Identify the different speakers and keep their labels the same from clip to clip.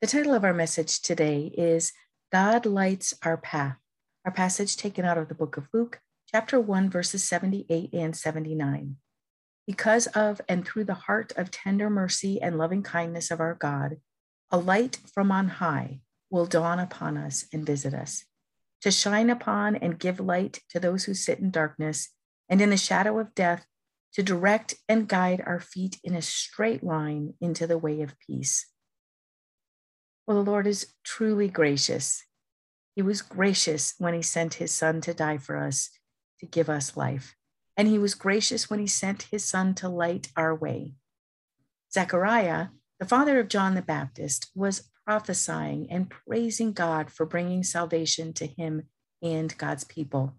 Speaker 1: The title of our message today is God Lights Our Path, our passage taken out of the book of Luke, chapter 1, verses 78 and 79. Because of and through the heart of tender mercy and loving kindness of our God, a light from on high will dawn upon us and visit us, to shine upon and give light to those who sit in darkness and in the shadow of death, to direct and guide our feet in a straight line into the way of peace. Well, the Lord is truly gracious. He was gracious when he sent his son to die for us, to give us life. And he was gracious when he sent his son to light our way. Zechariah, the father of John the Baptist, was prophesying and praising God for bringing salvation to him and God's people.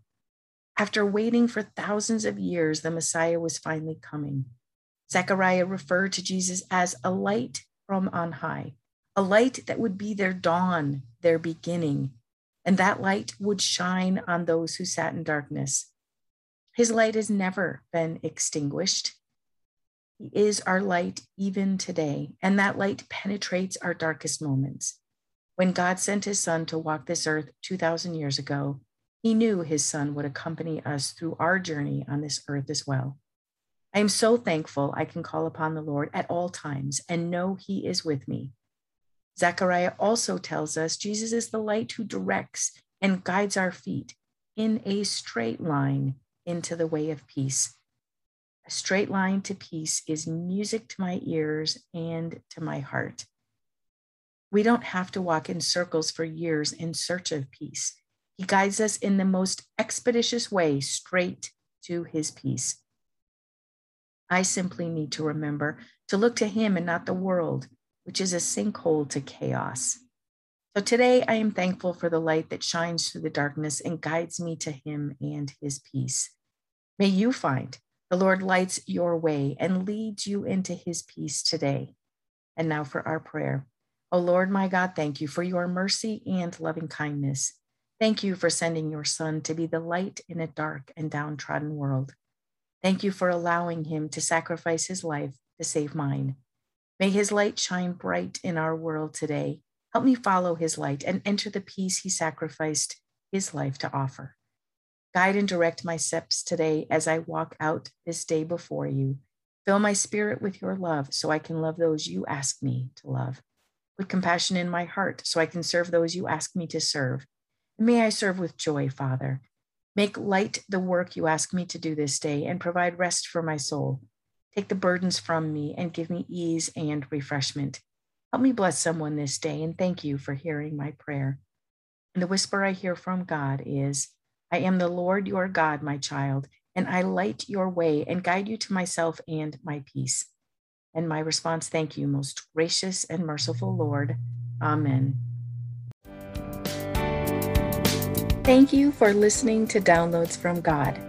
Speaker 1: After waiting for thousands of years, the Messiah was finally coming. Zechariah referred to Jesus as a light from on high a light that would be their dawn, their beginning, and that light would shine on those who sat in darkness. His light has never been extinguished. He is our light even today, and that light penetrates our darkest moments. When God sent his son to walk this earth 2,000 years ago, he knew his son would accompany us through our journey on this earth as well. I am so thankful I can call upon the Lord at all times and know he is with me. Zechariah also tells us Jesus is the light who directs and guides our feet in a straight line into the way of peace. A straight line to peace is music to my ears and to my heart. We don't have to walk in circles for years in search of peace. He guides us in the most expeditious way straight to his peace. I simply need to remember to look to him and not the world which is a sinkhole to chaos. So today I am thankful for the light that shines through the darkness and guides me to him and his peace. May you find the Lord lights your way and leads you into his peace today. And now for our prayer. O oh Lord, my God, thank you for your mercy and loving kindness. Thank you for sending your son to be the light in a dark and downtrodden world. Thank you for allowing him to sacrifice his life to save mine. May his light shine bright in our world today. Help me follow his light and enter the peace he sacrificed his life to offer. Guide and direct my steps today as I walk out this day before you. Fill my spirit with your love so I can love those you ask me to love. Put compassion in my heart so I can serve those you ask me to serve. And may I serve with joy, Father. Make light the work you ask me to do this day and provide rest for my soul. Take the burdens from me and give me ease and refreshment. Help me bless someone this day and thank you for hearing my prayer. And the whisper I hear from God is I am the Lord your God, my child, and I light your way and guide you to myself and my peace. And my response, thank you, most gracious and merciful Lord. Amen. Thank you for listening to Downloads from God.